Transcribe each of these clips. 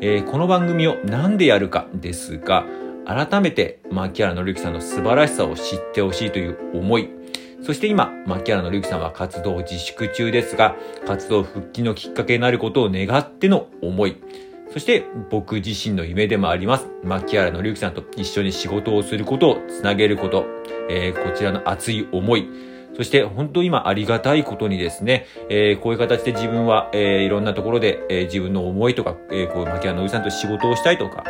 えーこの番組をなんでやるかですが、改めて牧原紀之さんの素晴らしさを知ってほしいという思い、そして今、牧原紀之さんは活動自粛中ですが、活動復帰のきっかけになることを願っての思い、そして僕自身の夢でもあります、牧原紀之さんと一緒に仕事をすることをつなげること、えーこちらの熱い思い、そして本当今ありがたいことにですね、えーこういう形で自分は、えーいろんなところで、えー自分の思いとか、えーこう、牧原のりさんと仕事をしたいとか、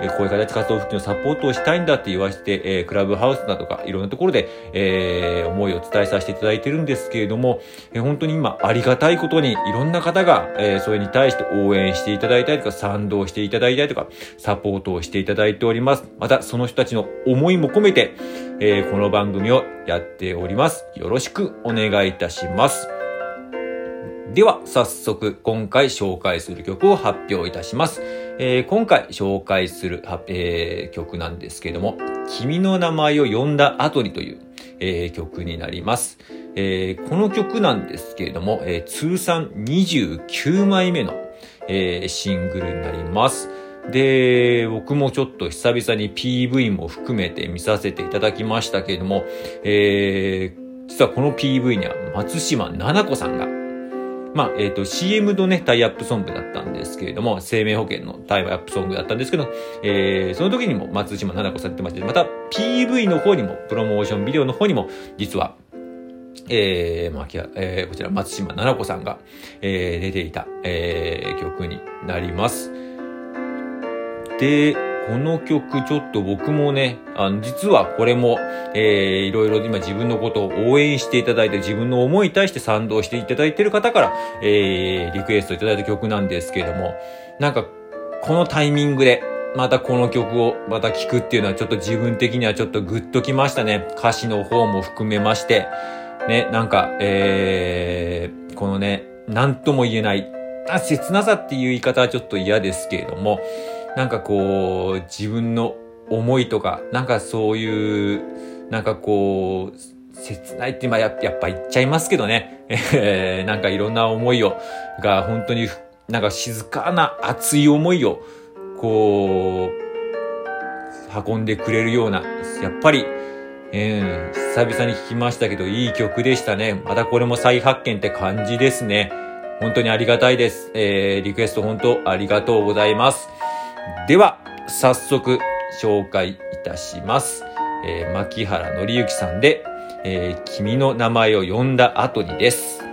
えーこういう形で活動復帰のサポートをしたいんだって言わせて、えークラブハウスだとか、いろんなところで、えー思いを伝えさせていただいてるんですけれども、えー本当に今ありがたいことにいろんな方が、えーそれに対して応援していただいたりとか、賛同していただいたりとか、サポートをしていただいております。また、その人たちの思いも込めて、えーこの番組をやっております。よろしくお願いいたします。では、早速、今回紹介する曲を発表いたします。えー今回紹介する、えー曲なんですけども、君の名前を呼んだ後にという、えー曲になります。えーこの曲なんですけれども、えー通算29枚目の、えーシングルになります。で、僕もちょっと久々に PV も含めて見させていただきましたけれども、えー実はこの PV には松島奈々子さんが、まあ、えっ、と、CM のね、タイアップソングだったんですけれども、生命保険のタイアップソングだったんですけど、えーその時にも松島奈々子さんってまして、また PV の方にも、プロモーションビデオの方にも、実は、えー、まあ、えーこちら松島奈々子さんが、えー出ていた、えー曲になります。で、この曲ちょっと僕もね、あの、実はこれも、えー、いろいろ今自分のことを応援していただいて、自分の思いに対して賛同していただいている方から、えー、リクエストいただいた曲なんですけれども、なんか、このタイミングで、またこの曲をまた聴くっていうのはちょっと自分的にはちょっとグッときましたね。歌詞の方も含めまして、ね、なんか、えー、このね、なんとも言えない、切なさっていう言い方はちょっと嫌ですけれども、なんかこう、自分の思いとか、なんかそういう、なんかこう、切ないって今ややっぱ言っちゃいますけどね。えーなんかいろんな思いを、が本当に、なんか静かな熱い思いを、こう、運んでくれるような、やっぱり、えー久々に聞きましたけど、いい曲でしたね。またこれも再発見って感じですね。本当にありがたいです。えーリクエスト本当ありがとうございます。では、早速紹介いたします。えー牧原紀之さんで、えー君の名前を呼んだ後にです。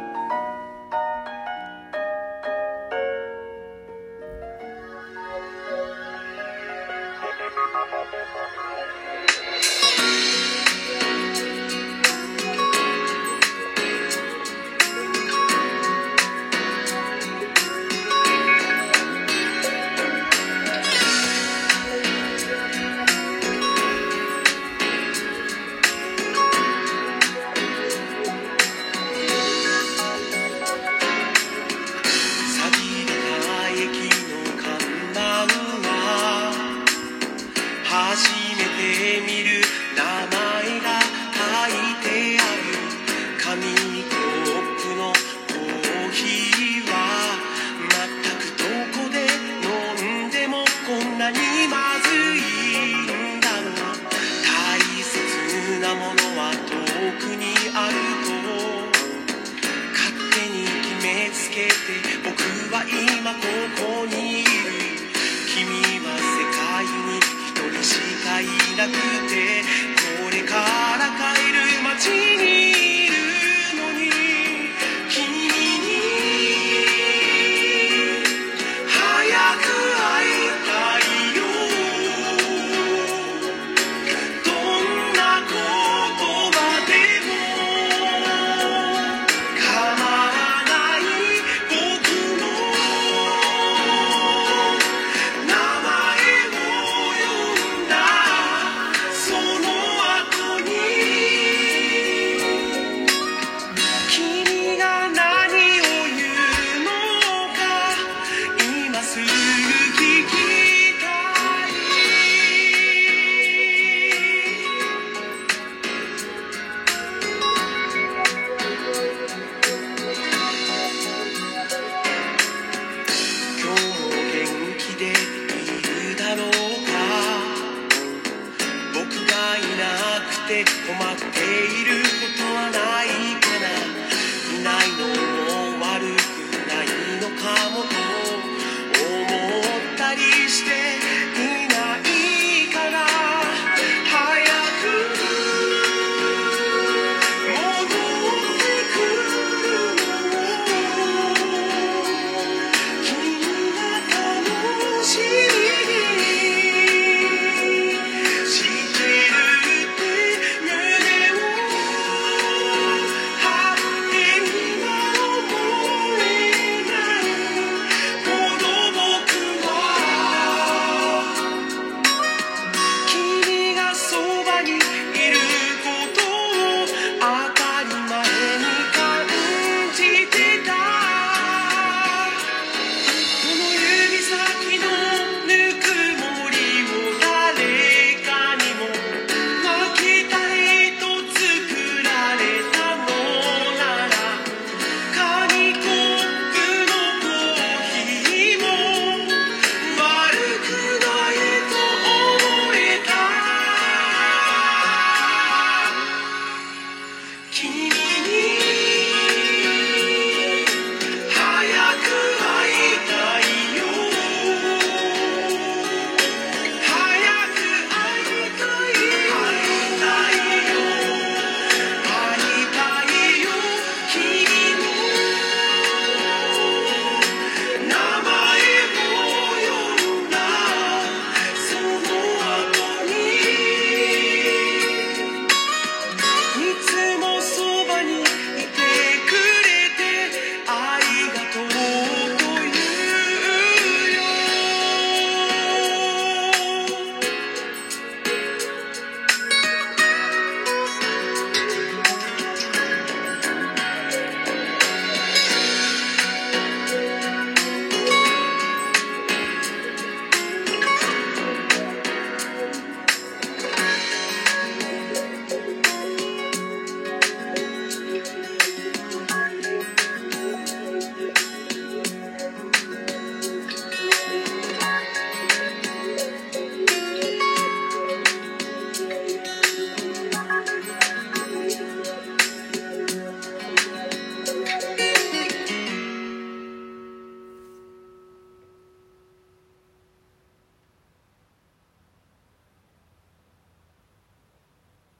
初めて見る